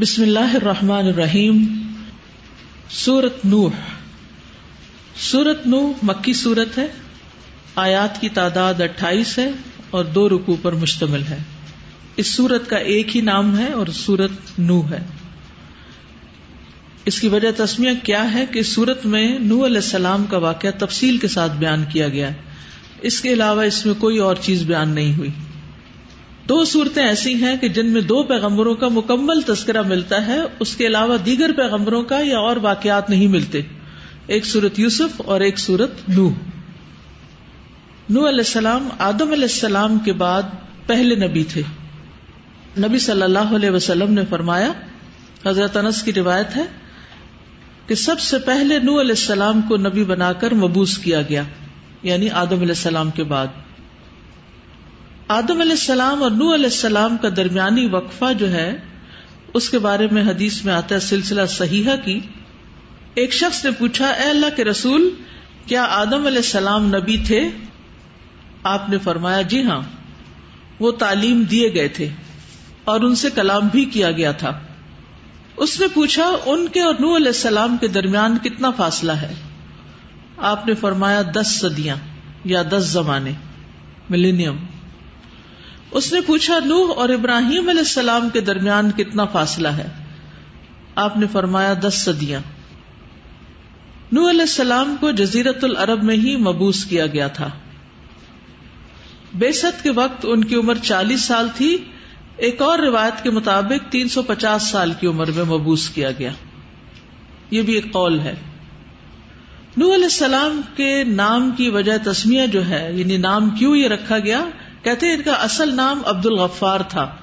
بسم اللہ الرحمن الرحیم۔ سورت نوح۔ سورت نوح مکی سورت ہے۔ آیات کی تعداد اٹھائیس ہے اور دو رکو پر مشتمل ہے۔ اس سورت کا ایک ہی نام ہے اور سورت نو ہے۔ اس کی وجہ تسمیہ کیا ہے کہ سورت میں نو علیہ السلام کا واقعہ تفصیل کے ساتھ بیان کیا گیا۔ ہے اس کے علاوہ اس میں کوئی اور چیز بیان نہیں ہوئی۔ دو صورتیں ایسی ہیں کہ جن میں دو پیغمبروں کا مکمل تذکرہ ملتا ہے، اس کے علاوہ دیگر پیغمبروں کا یا اور واقعات نہیں ملتے۔ ایک سورت یوسف اور ایک سورت نو نو علیہ السلام، آدم علیہ السلام کے بعد پہلے نبی تھے۔ نبی صلی اللہ علیہ وسلم نے فرمایا، حضرت انس کی روایت ہے کہ سب سے پہلے نو علیہ السلام کو نبی بنا کر مبوس کیا گیا یعنی آدم علیہ السلام کے بعد۔ آدم علیہ السلام اور نو علیہ السلام کا درمیانی وقفہ جو ہے، اس کے بارے میں حدیث میں آتا ہے سلسلہ صحیحہ کی۔ ایک شخص نے پوچھا، اے اللہ کے رسول، کیا آدم علیہ السلام نبی تھے؟ آپ نے فرمایا جی ہاں وہ تعلیم دیے گئے تھے اور ان سے کلام بھی کیا گیا تھا۔ اس نے پوچھا، ان کے اور نو علیہ السلام کے درمیان کتنا فاصلہ ہے؟ آپ نے فرمایا، دس صدیاں یا دس زمانے ملینیم اس نے پوچھا، نوح اور ابراہیم علیہ السلام کے درمیان کتنا فاصلہ ہے؟ آپ نے فرمایا، دس صدیاں۔ نو علیہ السلام کو جزیرت العرب میں ہی مبوس کیا گیا تھا۔ بیست کے وقت ان کی عمر چالیس سال تھی۔ ایک اور روایت کے مطابق، تین سو پچاس سال کی عمر میں مبوس کیا گیا۔ یہ بھی ایک قول ہے۔ نو علیہ السلام کے نام کی وجہ تسمیہ جو ہے یعنی نام کیوں یہ رکھا گیا؟ کہتے ان کا اصل نام عبد الغفار تھا۔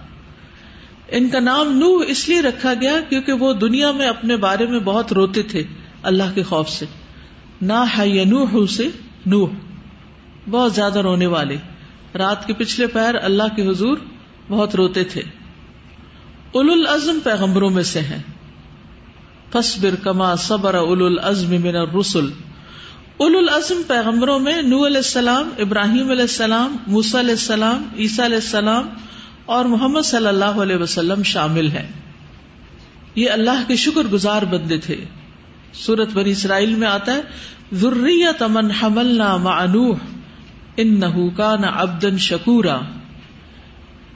ان کا نام نو اس لیے رکھا گیا کیونکہ وہ دنیا میں اپنے بارے میں بہت روتے تھے اللہ کے خوف سے۔ نہ نو سے نو بہت زیادہ رونے والے۔ رات کے پچھلے پیر اللہ کے حضور بہت روتے تھے۔ اول العزم پیغمبروں میں سے ہیں۔ فصبر کما صبر اول العزم من الرسل۔ اول العزم پیغمبروں میں نو علیہ السلام، ابراہیم علیہ السلام موسا علیہ السلام، عیسیٰ علیہ السلام اور محمد صلی اللہ علیہ وسلم شامل ہیں۔ یہ اللہ کے شکر گزار بندے تھے۔ سورت بنی اسرائیل میں آتا ہے ذریت من حملنا مع نوح، انہو کان عبدا شکورا۔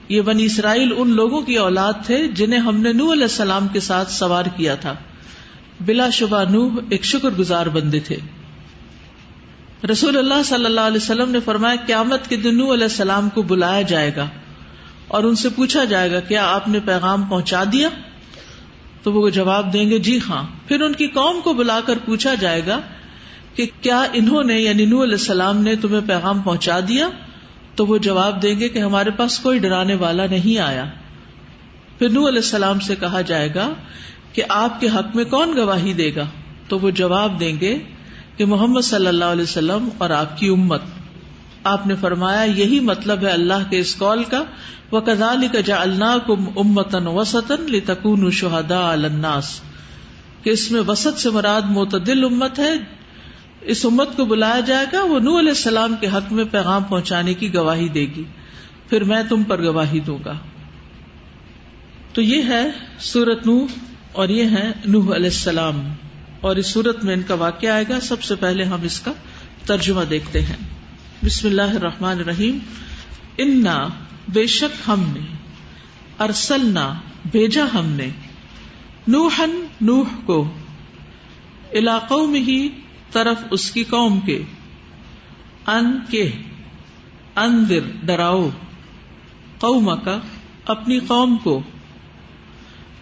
یہ بنی اسرائیل ان لوگوں کی اولاد تھے جنہیں ہم نے نو علیہ السلام کے ساتھ سوار کیا تھا۔ بلا شبہ نوح ایک شکر گزار بندے تھے۔ رسول اللہ صلی اللہ علیہ وسلم نے فرمایا، قیامت کے دن نو علیہ السلام کو بلایا جائے گا اور ان سے پوچھا جائے گا، کیا آپ نے پیغام پہنچا دیا؟ تو وہ جواب دیں گے جی ہاں۔ پھر ان کی قوم کو بلا کر پوچھا جائے گا کہ کیا انہوں نے یعنی نو علیہ السلام نے تمہیں پیغام پہنچا دیا؟ تو وہ جواب دیں گے کہ ہمارے پاس کوئی ڈرانے والا نہیں آیا۔ پھر نو علیہ السلام سے کہا جائے گا کہ آپ کے حق میں کون گواہی دے گا؟ تو وہ جواب دیں گے کہ محمد صلی اللہ علیہ وسلم اور آپ کی امت۔ آپ نے فرمایا، یہی مطلب ہے اللہ کے اس قول کا۔ وہ کزال کا جا اللہ کم امتن وسطن لتکون شہدا الناس۔ کہ اس میں وسط سے مراد معتدل امت ہے۔ اس امت کو بلایا جائے گا، وہ نو علیہ السلام کے حق میں پیغام پہنچانے کی گواہی دے گی۔ پھر میں تم پر گواہی دوں گا۔ تو یہ ہے سورت نو اور یہ ہے نوح علیہ السلام۔ اور اس سورت میں ان کا واقعہ آئے گا۔ سب سے پہلے ہم اس کا ترجمہ دیکھتے ہیں۔ بسم اللہ الرحمن الرحیم۔ انا، بے شک ہم نے، ارسلنا، بھیجا ہم نے۔ نوحن نوح کو۔ علاقوں میں ہی طرف اس کی قوم کے۔ ان کے اندر ڈراؤ۔ قوم کا اپنی قوم کو۔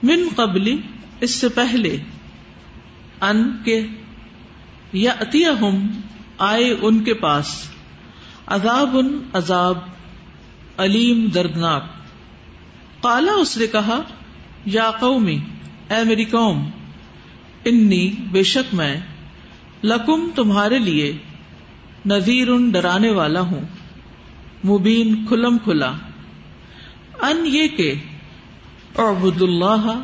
من قبلی اس سے پہلے۔ ان کے یا اتیا ہم آئے ان کے پاس۔ عذاب ان عذاب، علیم، دردناک۔ کالا اس نے کہا، یا قومی، اے میری قوم، انی بے شک میں لکم تمہارے لیے نذیر ان ڈرانے والا ہوں، مبین کھلم کھلا۔ ان یہ کہ اعبد اللہ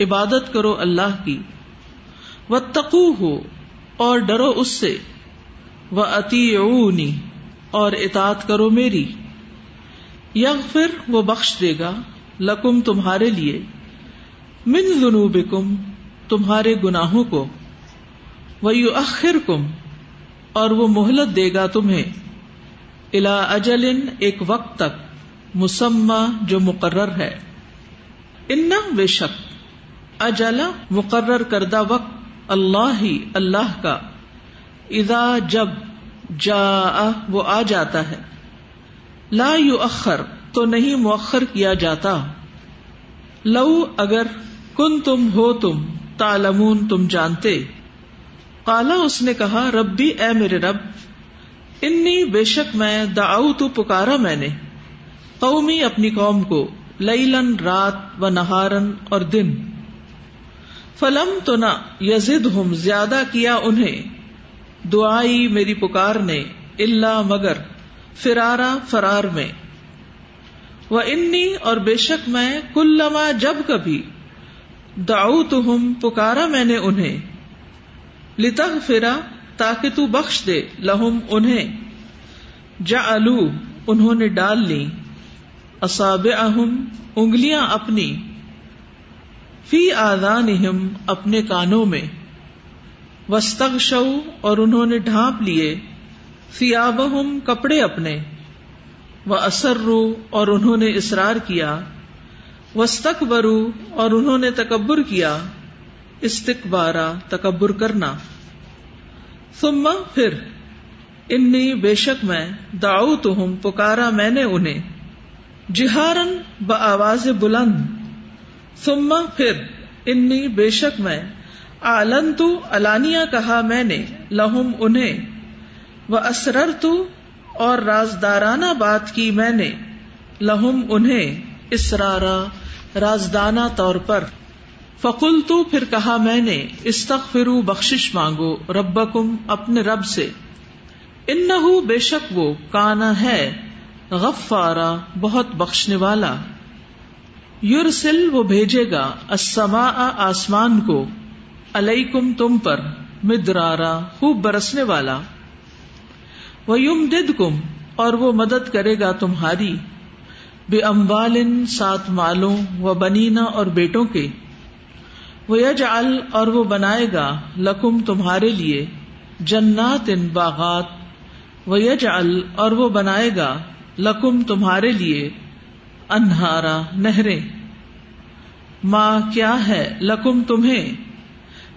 عبادت کرو اللہ کی۔ و تقو ہو اور ڈرو اس سے۔ وہ اتی اور اطاط کرو میری۔ یغ پھر وہ بخش دے گا لکم تمہارے لیے۔ من ذنوبکم، تمہارے گناہوں کو۔ وہ اخر کم اور وہ مہلت دے گا تمہیں۔ الا اجل، ایک وقت تک۔ مسمہ جو مقرر ہے۔ ان بے شک۔ اجلا مقرر کردہ وقت۔ اللہ ہی، اللہ کا۔ ادا جب جا وہ آ جاتا ہے۔ لا یو اخر تو نہیں مؤخر کیا جاتا۔ لو اگر کن تم ہو تم تالمون تم جانتے۔ کالا اس نے کہا، ربی، اے میرے رب، انی بے شک میں داؤ تو پکارا میں نے۔ قومی، اپنی قوم کو لن رات و نہارن اور دن۔ فلم تو نہ یزد ہم زیادہ کیا انہیں۔ دعائی میری پکار نے اللہ مگر، فرارا فرار میں۔ وہ انی، اور بے شک میں کل لما جب کبھی۔ داؤ تو ہم پکارا میں نے انہیں۔ لتگ فرا تاکہ تو بخش دے لہم انہیں۔ جا انہوں نے ڈال لی اصاب اہم انگلیاں اپنی۔ فی آدان اپنے کانوں میں۔ وسط شو اور انہوں نے ڈھانپ لیے۔ فی کپڑے اپنے۔ و اثر رو اور انہوں نے اصرار کیا۔ وسط برو اور انہوں نے تکبر کیا۔ استقبارا تکبر کرنا۔ ثم پھر انی بے شک میں داؤ تو ہوں پکارا میں نے انہیں۔ جہارن ب آواز بلند۔ ثم پھر، انی بے شک میں آلن تو الانیا کہا میں نے، لہم انہیں وہ اسرر تو اور رازدارانہ بات کی میں نے، لہم انہیں، اسرارا، رازدانہ طور پر۔ فکل تو پھر کہا میں نے، استغفرو بخشش مانگو ربکم اپنے رب سے۔ ان بے شک وہ کانا ہے، غفارا، بہت بخشنے والا۔ یورسل وہ بھیجے گا اسما آسمان کو، علیکم تم پر مدرارا، خوب برسنے والا۔ وہ یم دد کم اور وہ مدد کرے گا تمہاری۔ بے اموال سات مالوں و بنینا اور بیٹوں کے۔ وہ یج اور وہ بنائے گا لکم تمہارے لیے۔ جنات ان باغات۔ وہ یج اور وہ بنائے گا لکم تمہارے لیے۔ انہارا، نہریں۔ ماں کیا ہے؟ لکم تمہیں۔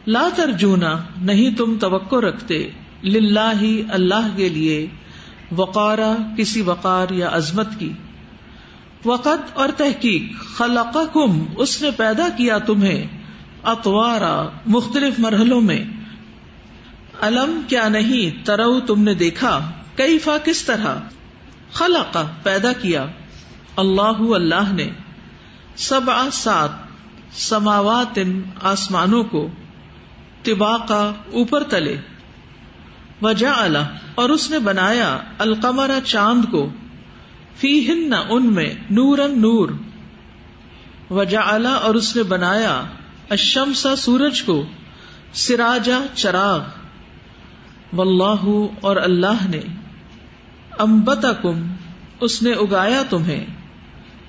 لا ترجونا، نہیں تم توقع رکھتے۔ للہ ہی اللہ کے لیے۔ وقارا، کسی وقار یا عظمت کی۔ وقت اور تحقیق خلق اس نے پیدا کیا تمہیں۔ اتوارا مختلف مرحلوں میں۔ علم کیا نہیں؟ ترو، تم نے دیکھا۔ کئی فا کس طرح؟ خلق پیدا کیا۔ اللہ اللہ نے سب سات سماوات آسمانوں کو تبا کا اوپر تلے وجا اور اس نے بنایا القمرا چاند کو فی ہن ان میں نورن نور وجا اور اس نے بنایا اشمسا سورج کو سراجا چراغ، واللہ اور اللہ نے امبتا کم اس نے اگایا تمہیں۔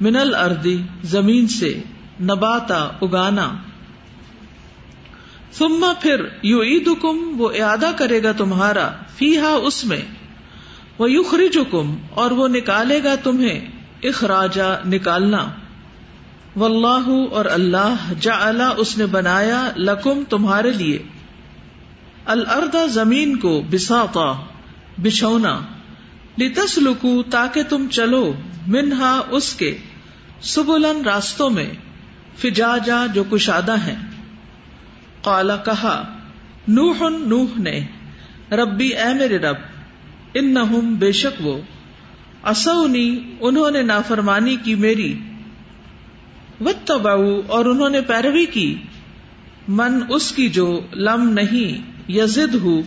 منل اردی، زمین سے نباتا، اگانا۔ سما پھر یو عید وہ ادا کرے گا تمہارا فی ہا اس میں۔ وہ یخرج اور وہ نکالے گا تمہیں اخراجا نکالنا۔ و اللہ اور اللہ جا اس نے بنایا لکم تمہارے لیے۔ الردا زمین کو بساتا بچھونا۔ لتس لکو تاکہ تم چلو، منہا اس کے۔ سبلن راستوں میں فجا جا جو کشادہ ہیں کالا کہا نوح نوح نے، ربی، اے میرے رب ان نہ بے شک وہ اصونی انہوں نے نافرمانی کی میری اور انہوں نے پیروی کی۔ من اس کی جو لم نہیں یزد ہو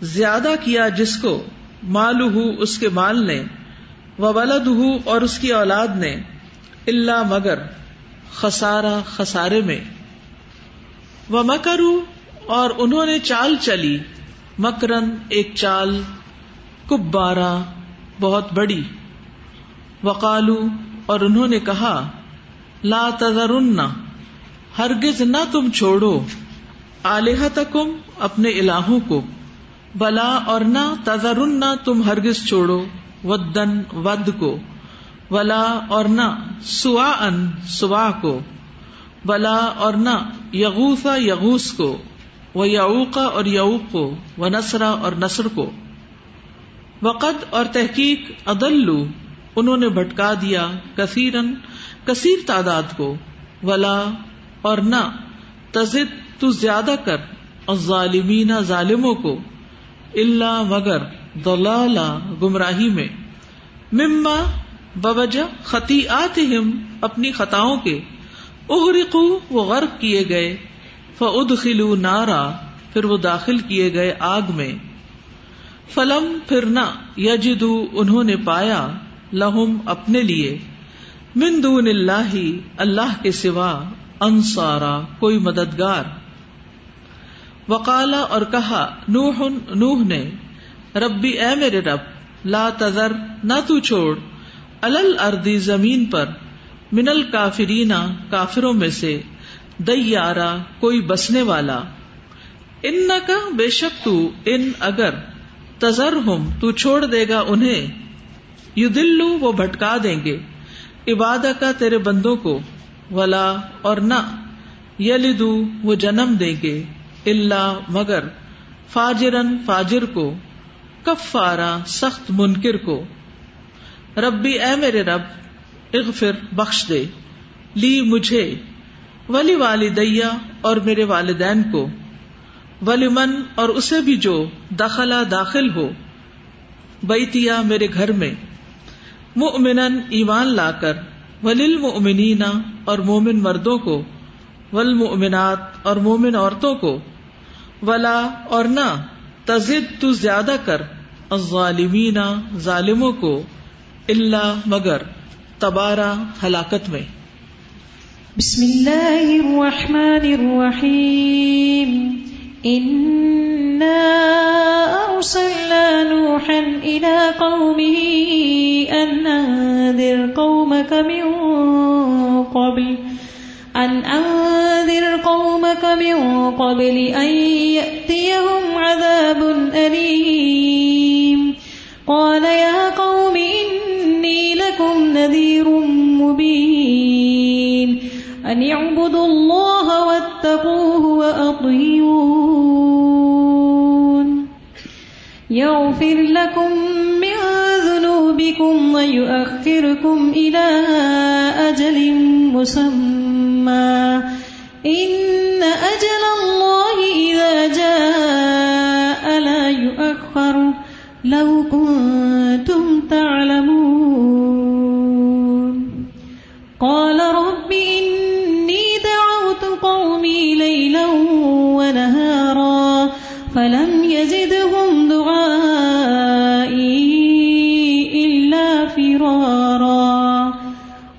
زیادہ کیا جس کو مال ہو اس کے مال نے وہ ولد ہو اور اس کی اولاد نے۔ اللہ مگر خسارا خسارے میں۔ وہ مکرو اور انہوں نے چال چلی۔ مکرن ایک چال کبارا بہت بڑی۔ وقالو اور انہوں نے کہا، لا تذرن، ہرگز نہ تم چھوڑو آلیہ تکم اپنے الہوں کو۔ بلا اور نہ تذرن نہ تم ہرگز چھوڑو۔ ودن، ود کو۔ ولا اور نہ سوا ان سوا کو۔ بلا اور نہ یغوسا یغوس کو۔ وہ یعوقا اور یعوق کو۔ وہ نسرا اور نسر کو۔ وقت اور تحقیق عدلو انہوں نے بھٹکا دیا کثیرن کثیر تعداد کو۔ ولا اور نہ، تزد تو زیادہ کر اور ظالمین ظالموں کو۔ اللہ مگر دلالا گمراہی میں۔ مما بوجہ خطی ہم اپنی خطاؤں کے۔ اغرقو، وہ غرق کیے گئے۔ فعد نارا، پھر وہ داخل کیے گئے آگ میں۔ فلم، پھر نہ یجدو انہوں نے پایا لہم اپنے لیے۔ من دون اللہ اللہ کے سوا انصارا، کوئی مددگار۔ وقالا اور کہا، نوح نوح نے ربی اے میرے رب، لا تذر، نہ تو چھوڑ۔ الل اردی زمین پر منل کافرینا کافروں میں سے دیارا کوئی بسنے والا۔ ان کا بے شک تو ان اگر تذر ہوں تو چھوڑ دے گا انہیں۔ یو دلو وہ بھٹکا دیں گے۔ عبادہ کا تیرے بندوں کو ولا اور نہ۔ یلدو وہ جنم دیں گے۔ اللہ مگر فاجرن فاجر کو۔ کفارا سخت منکر کو۔ ربی، اے میرے رب، اغفر، بخش دے۔ لی مجھے، ولی والدیا اور میرے والدین کو۔ ولی من اور اسے بھی جو دخلا داخل ہو۔ بیتیا میرے گھر میں۔ مؤمن ایمان لا کر۔ ولیل مؤمنینا اور مومن مردوں کو۔ ولمؤمنات اور مومن عورتوں کو۔ ولا اور نہ، تزد تو زیادہ کر۔ ظالمین ظالموں کو۔ اللہ مگر تبارہ ہلاکت میں۔ بسم اللہ الرحمن الرحیم أرسلنا نوحا إلى قومه أن أنذر قومك من قبل أن أنذر قومك من قبل أن يأتيهم عذاب أليم. قال يا قوم لكم نذير مبين. أن اعبدوا الله واتقوه وأطيعون. يغفر لكم من ذنوبكم ويؤخركم إلى أجل مسمى. إن أجل الله إذا جاء لا يؤخر. لو كنتم قال رب إني دعوت قومي ليلا ونهارا فلم يزدهم دعائي إلا فرارا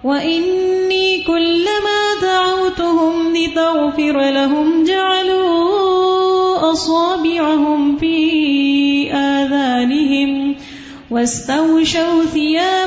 وإني كلما دعوتهم لتغفر لهم جعلوا أصابعهم في آذانهم واستوشوا ثيابهم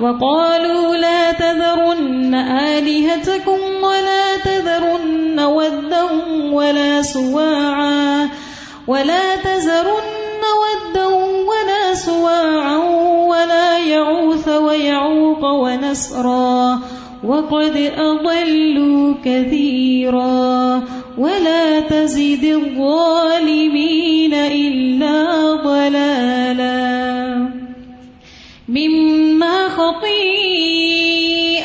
وقالوا لا تذرن آلهتكم ولا تذرن ودا ولا سواعا ولا تذرن ودا ولا سواعا ولا يعوث ويعوق ونسرا وقد أضلوا كثيرا ولا تزد الظالمين إلا ضلالا. مما خطيئاتهم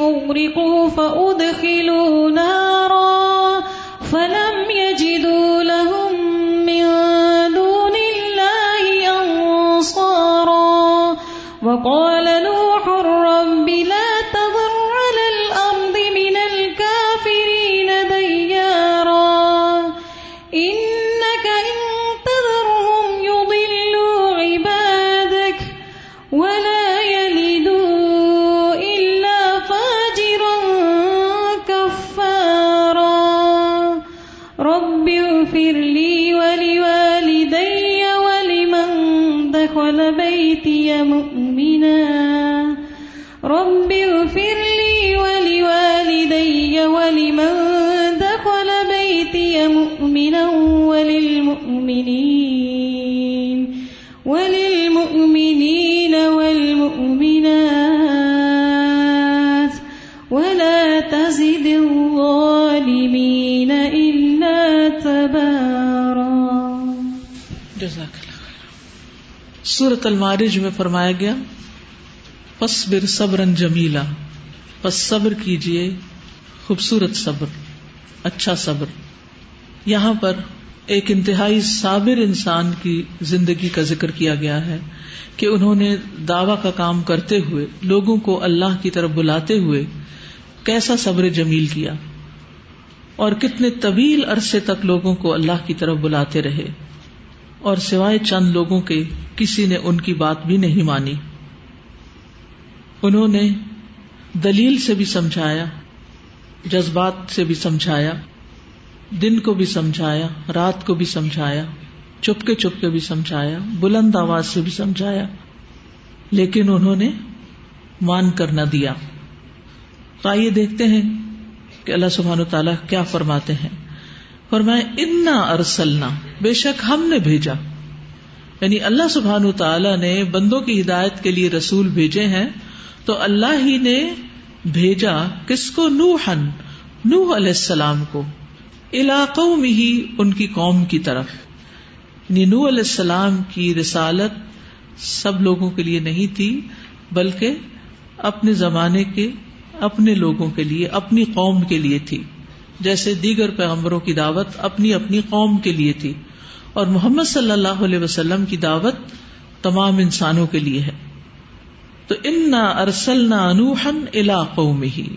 أغرقوا فأدخلوا نارا فلم يجدوا لهم من دون الله أنصارا وقال سورت المارج میں فرمایا گیا فصبر صبرن جمیلا، پس صبر کیجیے خوبصورت صبر اچھا صبر۔ یہاں پر ایک انتہائی صابر انسان کی زندگی کا ذکر کیا گیا ہے کہ انہوں نے دعوی کا کام کرتے ہوئے، لوگوں کو اللہ کی طرف بلاتے ہوئے کیسا صبر جمیل کیا اور کتنے طویل عرصے تک لوگوں کو اللہ کی طرف بلاتے رہے۔ اور سوائے چند لوگوں کے کسی نے ان کی بات بھی نہیں مانی۔ انہوں نے دلیل سے بھی سمجھایا، جذبات سے بھی سمجھایا، دن کو بھی سمجھایا، رات کو بھی سمجھایا چپ کے چپ کے بھی سمجھایا، بلند آواز سے بھی سمجھایا، لیکن انہوں نے مان کر نہ دیا۔ تو آئیے دیکھتے ہیں کہ اللہ سبحان و تعالیٰ کیا فرماتے ہیں۔ فرمائے انا ارسلنا بے شک ہم نے بھیجا۔ یعنی اللہ سبحان تعالیٰ نے بندوں کی ہدایت کے لیے رسول بھیجے ہیں، تو اللہ ہی نے بھیجا کس کو؟ نوحن نوح علیہ السلام کو علاقوں میں ہی ان کی قوم کی طرف۔ یعنی نینو علیہ السلام کی رسالت سب لوگوں کے لیے نہیں تھی، بلکہ اپنے زمانے کے، اپنے لوگوں کے لیے، اپنی قوم کے لیے تھی۔ جیسے دیگر پیغمبروں کی دعوت اپنی اپنی قوم کے لیے تھی اور محمد صلی اللہ علیہ وسلم کی دعوت تمام انسانوں کے لیے ہے۔ تو ان ارسل نہ انوہن الا قوم ہی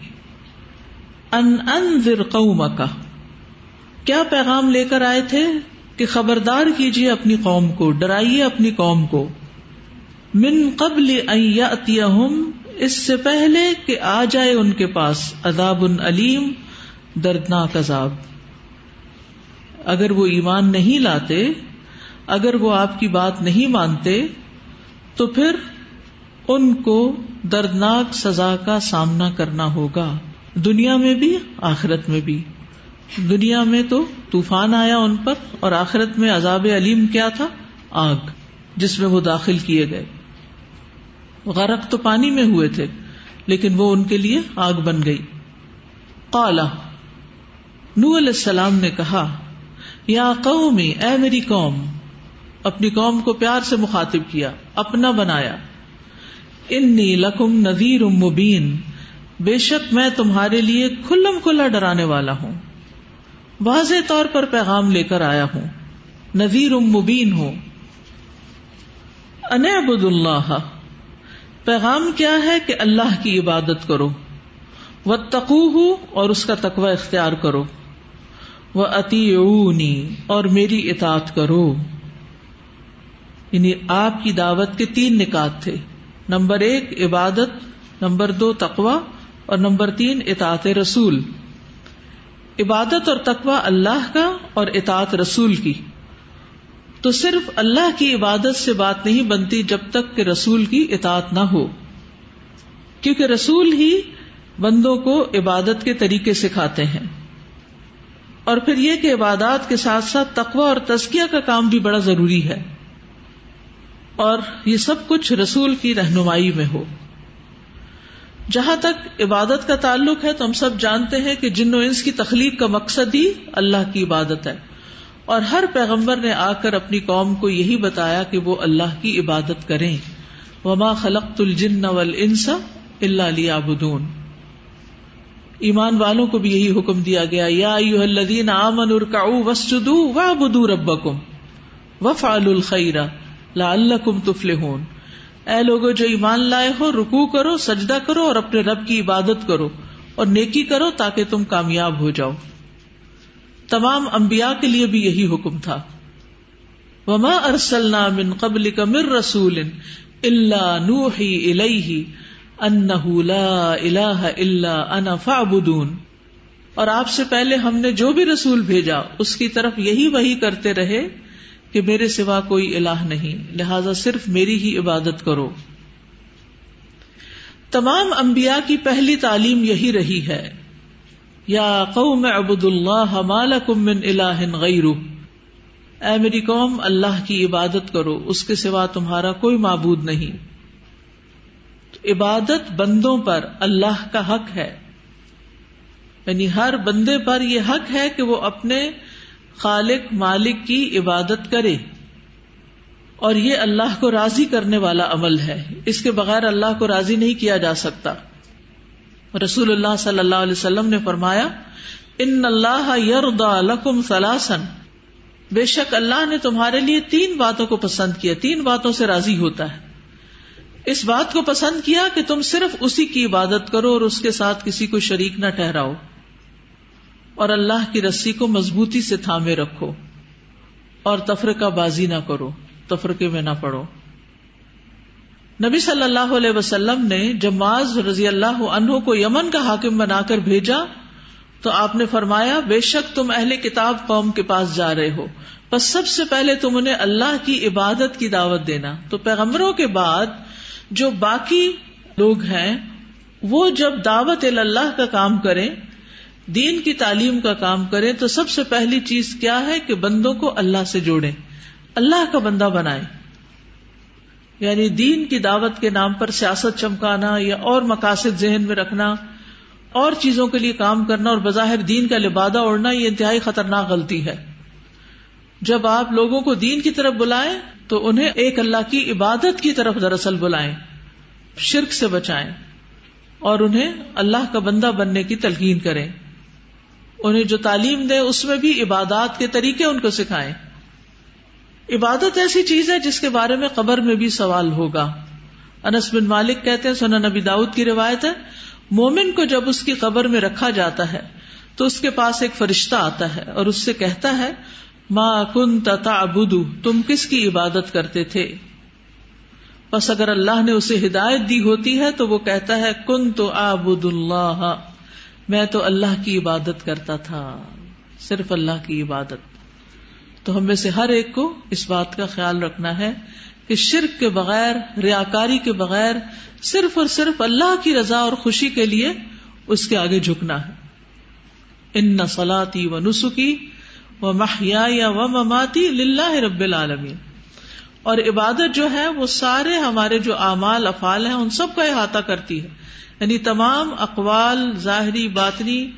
ان انذر قومک کیا پیغام لے کر آئے تھے کہ خبردار کیجیے اپنی قوم کو، ڈرائیے اپنی قوم کو۔ من قبل ان اس سے پہلے کہ آ جائے ان کے پاس عذاب علیم۔ دردناک عذاب۔ اگر وہ ایمان نہیں لاتے، اگر وہ آپ کی بات نہیں مانتے، تو پھر ان کو دردناک سزا کا سامنا کرنا ہوگا۔ دنیا میں بھی، آخرت میں بھی۔ دنیا میں تو طوفان آیا ان پر اور آخرت میں عذاب علیم کیا تھا؟ آگ، جس میں وہ داخل کیے گئے۔ غرق تو پانی میں ہوئے تھے، لیکن وہ ان کے لیے آگ بن گئی۔ کالا نو علیہ السلام نے کہا، یا قومی، اے میری قوم، اپنی قوم کو پیار سے مخاطب کیا، اپنا بنایا۔ انی لکم نذیر مبین، بے شک میں تمہارے لیے کھلم کھلا ڈرانے والا ہوں۔ واضح طور پر پیغام لے کر آیا ہوں۔ نذیر مبین ہوں ان ابد اللہ پیغام کیا ہے کہ اللہ کی عبادت کرو۔ وہ تقو اور اس کا تقوی اختیار کرو۔ وہ اتی اور میری اطاعت کرو۔ یعنی آپ کی دعوت کے تین نکات تھے۔ نمبر ایک عبادت، نمبر دو تقوا اور نمبر تین اطاعت رسول۔ عبادت اور تقوا اللہ کا اور اطاعت رسول کی۔ تو صرف اللہ کی عبادت سے بات نہیں بنتی جب تک کہ رسول کی اطاعت نہ ہو۔ کیونکہ رسول ہی بندوں کو عبادت کے طریقے سکھاتے ہیں۔ اور پھر یہ کہ عبادات کے ساتھ ساتھ تقوا اور تزکیہ کا کام بھی بڑا ضروری ہے۔ اور یہ سب کچھ رسول کی رہنمائی میں ہو۔ جہاں تک عبادت کا تعلق ہے تو ہم سب جانتے ہیں کہ جن و انس کی تخلیق کا مقصد ہی اللہ کی عبادت ہے۔ اور ہر پیغمبر نے آ کر اپنی قوم کو یہی بتایا کہ وہ اللہ کی عبادت کریں۔ وما خلق الجن والانس الا ليعبدون۔ ایمان والوں کو بھی یہی حکم دیا گیا، یا ایوہ الذین آمنوا ارکعوا واسجدوا واعبدوا ربکم وفعلوا الخیر لعلکم تفلحون۔ اے لوگو، جو ایمان لائے ہو، رکوع کرو، سجدہ کرو اور اپنے رب کی عبادت کرو اور نیکی کرو تاکہ تم کامیاب ہو جاؤ۔ تمام انبیاء کے لیے بھی یہی حکم تھا۔ وما ارسلنا من قبل من رسول الا نوحی الیہ انہ لا الہ الا انا فاعبدون۔ اور آپ سے پہلے ہم نے جو بھی رسول بھیجا، اس کی طرف یہی وہی کرتے رہے کہ میرے سوا کوئی الہ نہیں، لہذا صرف میری ہی عبادت کرو۔ تمام انبیاء کی پہلی تعلیم یہی رہی ہے۔ یا قوم ابد اللہ من الہ غیر اے میری قوم، اللہ کی عبادت کرو، اس کے سوا تمہارا کوئی معبود نہیں۔ عبادت بندوں پر اللہ کا حق ہے۔ یعنی ہر بندے پر یہ حق ہے کہ وہ اپنے خالق مالک کی عبادت کرے۔ اور یہ اللہ کو راضی کرنے والا عمل ہے۔ اس کے بغیر اللہ کو راضی نہیں کیا جا سکتا۔ رسول اللہ صلی اللہ علیہ وسلم نے فرمایا، ان اللہ یردا لکم سلاسن بے شک اللہ نے تمہارے لیے تین باتوں کو پسند کیا، تین باتوں سے راضی ہوتا ہے۔ اس بات کو پسند کیا کہ تم صرف اسی کی عبادت کرو اور اس کے ساتھ کسی کو شریک نہ ٹہراؤ اور اللہ کی رسی کو مضبوطی سے تھامے رکھو اور تفرقہ بازی نہ کرو، تفرقے میں نہ پڑو۔ نبی صلی اللہ علیہ وسلم نے جب معاذ رضی اللہ عنہ کو یمن کا حاکم بنا کر بھیجا تو آپ نے فرمایا، بے شک تم اہل کتاب قوم کے پاس جا رہے ہو۔ بس سب سے پہلے تم انہیں اللہ کی عبادت کی دعوت دینا۔ تو پیغمبروں کے بعد جو باقی لوگ ہیں، وہ جب دعوت اللہ کا کام کریں، دین کی تعلیم کا کام کریں، تو سب سے پہلی چیز کیا ہے کہ بندوں کو اللہ سے جوڑے اللہ کا بندہ بنائے یعنی دین کی دعوت کے نام پر سیاست چمکانا یا اور مقاصد ذہن میں رکھنا، اور چیزوں کے لیے کام کرنا اور بظاہر دین کا لبادہ اوڑھنا، یہ انتہائی خطرناک غلطی ہے۔ جب آپ لوگوں کو دین کی طرف بلائیں تو انہیں ایک اللہ کی عبادت کی طرف دراصل بلائیں، شرک سے بچائیں اور انہیں اللہ کا بندہ بننے کی تلقین کریں۔ انہیں جو تعلیم دے اس میں بھی عبادات کے طریقے ان کو سکھائیں۔ عبادت ایسی چیز ہے جس کے بارے میں قبر میں بھی سوال ہوگا۔ انس بن مالک کہتے ہیں سونا نبی داؤد کی روایت ہے، مومن کو جب اس کی قبر میں رکھا جاتا ہے، تو اس کے پاس ایک فرشتہ آتا ہے اور اس سے کہتا ہے ماں کن تتا تم کس کی عبادت کرتے تھے؟ بس اگر اللہ نے اسے ہدایت دی ہوتی ہے تو وہ کہتا ہے کن تو آبد اللہ۔ میں تو اللہ کی عبادت کرتا تھا، صرف اللہ کی عبادت۔ تو ہم میں سے ہر ایک کو اس بات کا خیال رکھنا ہے کہ شرک کے بغیر، ریاکاری کے بغیر، صرف اور صرف اللہ کی رضا اور خوشی کے لیے اس کے آگے جھکنا ہے۔ ان نسلاتی و نسخی و محیا یا و مماتی لاہ رب العالمین۔ اور عبادت جو ہے وہ سارے ہمارے جو اعمال، افعال ہیں، ان سب کا احاطہ کرتی ہے۔ یعنی تمام اقوال، ظاہری، باطنی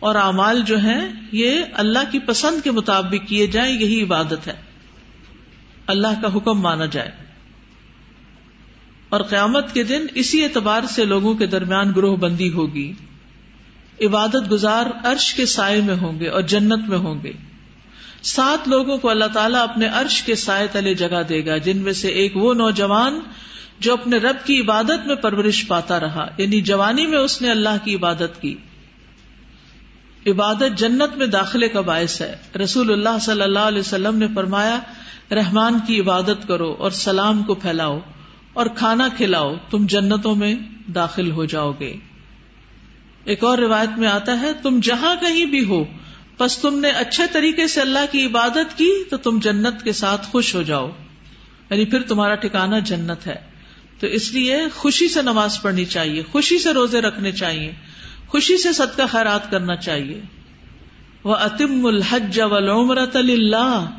اور اعمال جو ہیں، یہ اللہ کی پسند کے مطابق کیے جائیں، یہی عبادت ہے۔ اللہ کا حکم مانا جائے۔ اور قیامت کے دن اسی اعتبار سے لوگوں کے درمیان گروہ بندی ہوگی۔ عبادت گزار عرش کے سائے میں ہوں گے اور جنت میں ہوں گے۔ سات لوگوں کو اللہ تعالیٰ اپنے عرش کے سائے تلے جگہ دے گا، جن میں سے ایک وہ نوجوان جو اپنے رب کی عبادت میں پرورش پاتا رہا۔ یعنی جوانی میں اس نے اللہ کی عبادت کی۔ عبادت جنت میں داخلے کا باعث ہے۔ رسول اللہ صلی اللہ علیہ وسلم نے فرمایا، رحمان کی عبادت کرو اور سلام کو پھیلاؤ اور کھانا کھلاؤ، تم جنتوں میں داخل ہو جاؤ گے۔ ایک اور روایت میں آتا ہے، تم جہاں کہیں بھی ہو بس تم نے اچھے طریقے سے اللہ کی عبادت کی تو تم جنت کے ساتھ خوش ہو جاؤ۔ یعنی پھر تمہارا ٹھکانا جنت ہے۔ تو اس لیے خوشی سے نماز پڑھنی چاہیے، خوشی سے روزے رکھنے چاہیے، خوشی سے صدقہ خیرات کرنا چاہیے۔ وہ اتم الحج ولعمرت اللہ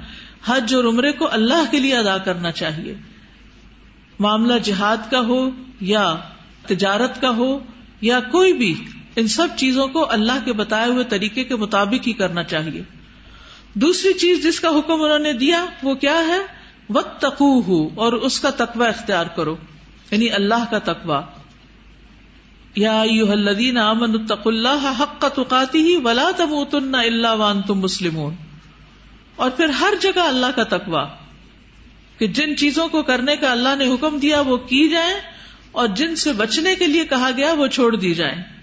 حج اور عمرے کو اللہ کے لیے ادا کرنا چاہیے۔ معاملہ جہاد کا ہو یا تجارت کا ہو یا کوئی بھی ان سب چیزوں کو اللہ کے بتائے ہوئے طریقے کے مطابق ہی کرنا چاہیے۔ دوسری چیز جس کا حکم انہوں نے دیا وہ کیا ہے؟ وقت تقو ہو اور اس کا تقوی اختیار کرو۔ یعنی اللہ کا تقوی۔ یا الذین آمنوا اتقوا اللہ حق تقاتی ہی ولا تموتن الا وانتم مسلمون۔ اور پھر ہر جگہ اللہ کا تقوی۔ کہ جن چیزوں کو کرنے کا اللہ نے حکم دیا وہ کی جائیں اور جن سے بچنے کے لیے کہا گیا وہ چھوڑ دی جائیں۔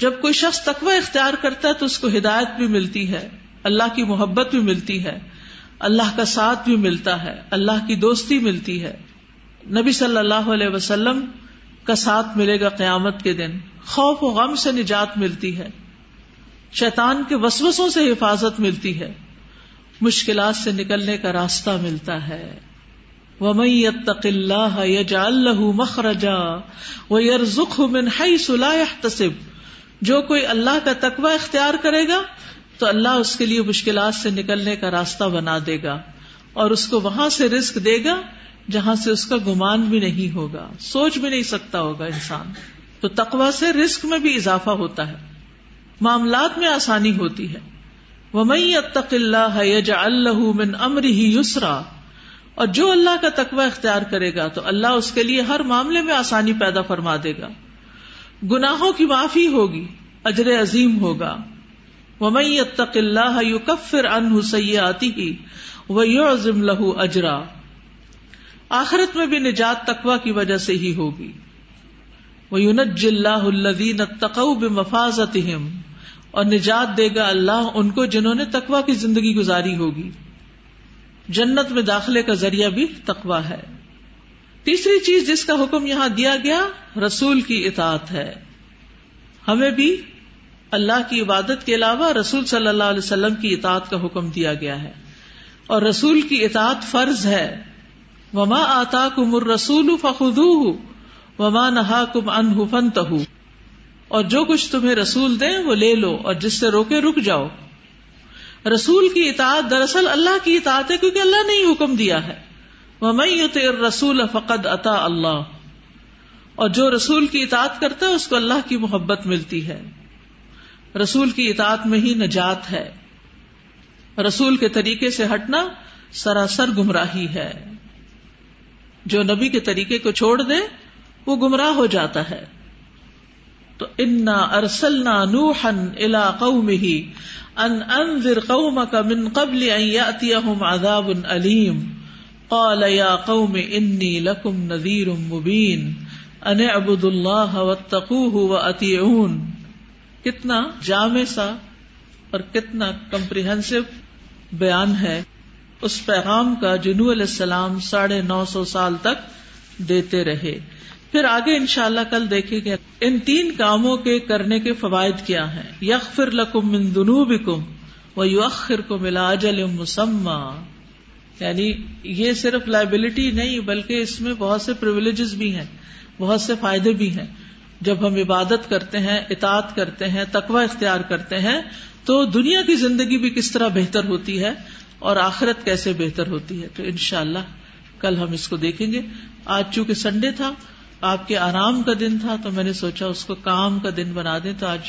جب کوئی شخص تقوی اختیار کرتا ہے تو اس کو ہدایت بھی ملتی ہے، اللہ کی محبت بھی ملتی ہے، اللہ کا ساتھ بھی ملتا ہے، اللہ کی دوستی ملتی ہے۔ نبی صلی اللہ علیہ وسلم کا ساتھ ملے گا قیامت کے دن۔ خوف و غم سے نجات ملتی ہے۔ شیطان کے وسوسوں سے حفاظت ملتی ہے۔ مشکلات سے نکلنے کا راستہ ملتا ہے۔ وَمَن اللَّهَ يَجْعَل لَّهُ مَخْرَجًا وَيَرْزُقْهُ مِنْ حَيْثُ لَا يَحْتَسِبُ۔ جو کوئی اللہ کا تقوی اختیار کرے گا تو اللہ اس کے لیے مشکلات سے نکلنے کا راستہ بنا دے گا اور اس کو وہاں سے رزق دے گا جہاں سے اس کا گمان بھی نہیں ہوگا، سوچ بھی نہیں سکتا ہوگا انسان۔ تو تقوا سے رسک میں بھی اضافہ ہوتا ہے۔ معاملات میں آسانی ہوتی ہے۔ وہ مئی اتق اللہ اللہ من امر ہی یسرا اور جو اللہ کا تقوی اختیار کرے گا تو اللہ اس کے لیے ہر معاملے میں آسانی پیدا فرما دے گا۔ گناہوں کی معافی ہوگی، اجر عظیم ہوگا۔ وہ مئی اللہ یو کفر ان حسیہ آتی ہی وہ یو عظم لہو اجرا آخرت میں بھی نجات تقوا کی وجہ سے ہی ہوگی۔ وہ یونج اللہ الدین تقو اور نجات دے گا اللہ ان کو جنہوں نے تقوا کی زندگی گزاری ہوگی۔ جنت میں داخلے کا ذریعہ بھی تقوا ہے۔ تیسری چیز جس کا حکم یہاں دیا گیا، رسول کی اطاعت ہے۔ ہمیں بھی اللہ کی عبادت کے علاوہ رسول صلی اللہ علیہ وسلم کی اطاعت کا حکم دیا گیا ہے۔ اور رسول کی اطاعت فرض ہے۔ وما آتا کم رسول فخو وما نہا کم ان فن اور جو کچھ تمہیں رسول دیں وہ لے لو اور جس سے روکے رک جاؤ۔ رسول کی اطاعت دراصل اللہ کی اطاعت ہے کیونکہ اللہ نے ہی حکم دیا ہے۔ وہ میں رسول فقد اتا اللہ اور جو رسول کی اطاعت کرتا ہے، اس کو اللہ کی محبت ملتی ہے۔ رسول کی اطاعت میں ہی نجات ہے۔ رسول کے طریقے سے ہٹنا سراسر گمراہی ہے۔ جو نبی کے طریقے کو چھوڑ دے، وہ گمراہ ہو جاتا ہے۔ تو انا ارسلنا نوحا الى قومه ان انذر قومك من قبل ان ياتيهم عذاب اليم قال يا قوم اني لكم نذير مبين ان اعبدوا الله واتقوه واطيعون کتنا جامع سا اور کتنا کمپریہنسو بیان ہے اس پیغام کا جنو علیہ السلام ساڑھے نو سو سال تک دیتے رہے۔ پھر آگے ان شاء اللہ کل دیکھیں گے ان تین کاموں کے کرنے کے فوائد کیا ہیں۔ یق فر لکم من کم و یوخر کو ملا اجل مسمہ یعنی یہ صرف لائبلٹی نہیں، بلکہ اس میں بہت سے پرولیجز بھی ہیں، بہت سے فائدے بھی ہیں۔ جب ہم عبادت کرتے ہیں، اطاعت کرتے ہیں، تقوی اختیار کرتے ہیں، تو دنیا کی زندگی بھی کس طرح بہتر ہوتی ہے اور آخرت کیسے بہتر ہوتی ہے؟ تو ان شاء اللہ کل ہم اس کو دیکھیں گے۔ آج چونکہ سنڈے تھا، آپ کے آرام کا دن تھا، تو میں نے سوچا اس کو کام کا دن بنا دیں۔ تو آج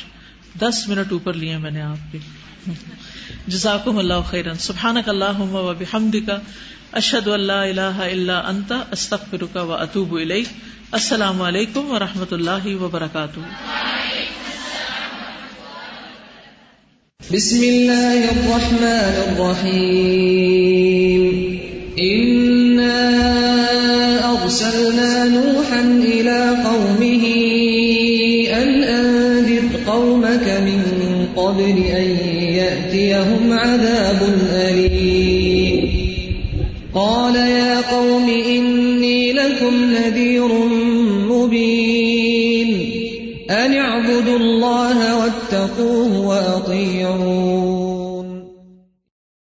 دس منٹ اوپر لیے میں نے آپ کے۔ جزاکم اللہ خیرن سبحان اللہ و بحمد کا اشد اللہ اللہ اللہ انتا استخر کا و اطوب السلام علیکم و رحمۃ اللہ وبرکاتہ۔ بسم الله الرحمن الرحيم إنا أرسلنا نوحا قبل أن يأتيهم عذاب أليم. قال يا قوم إني لكم نذير مبين. أن اعبدوا الله واتقوه وأطيعون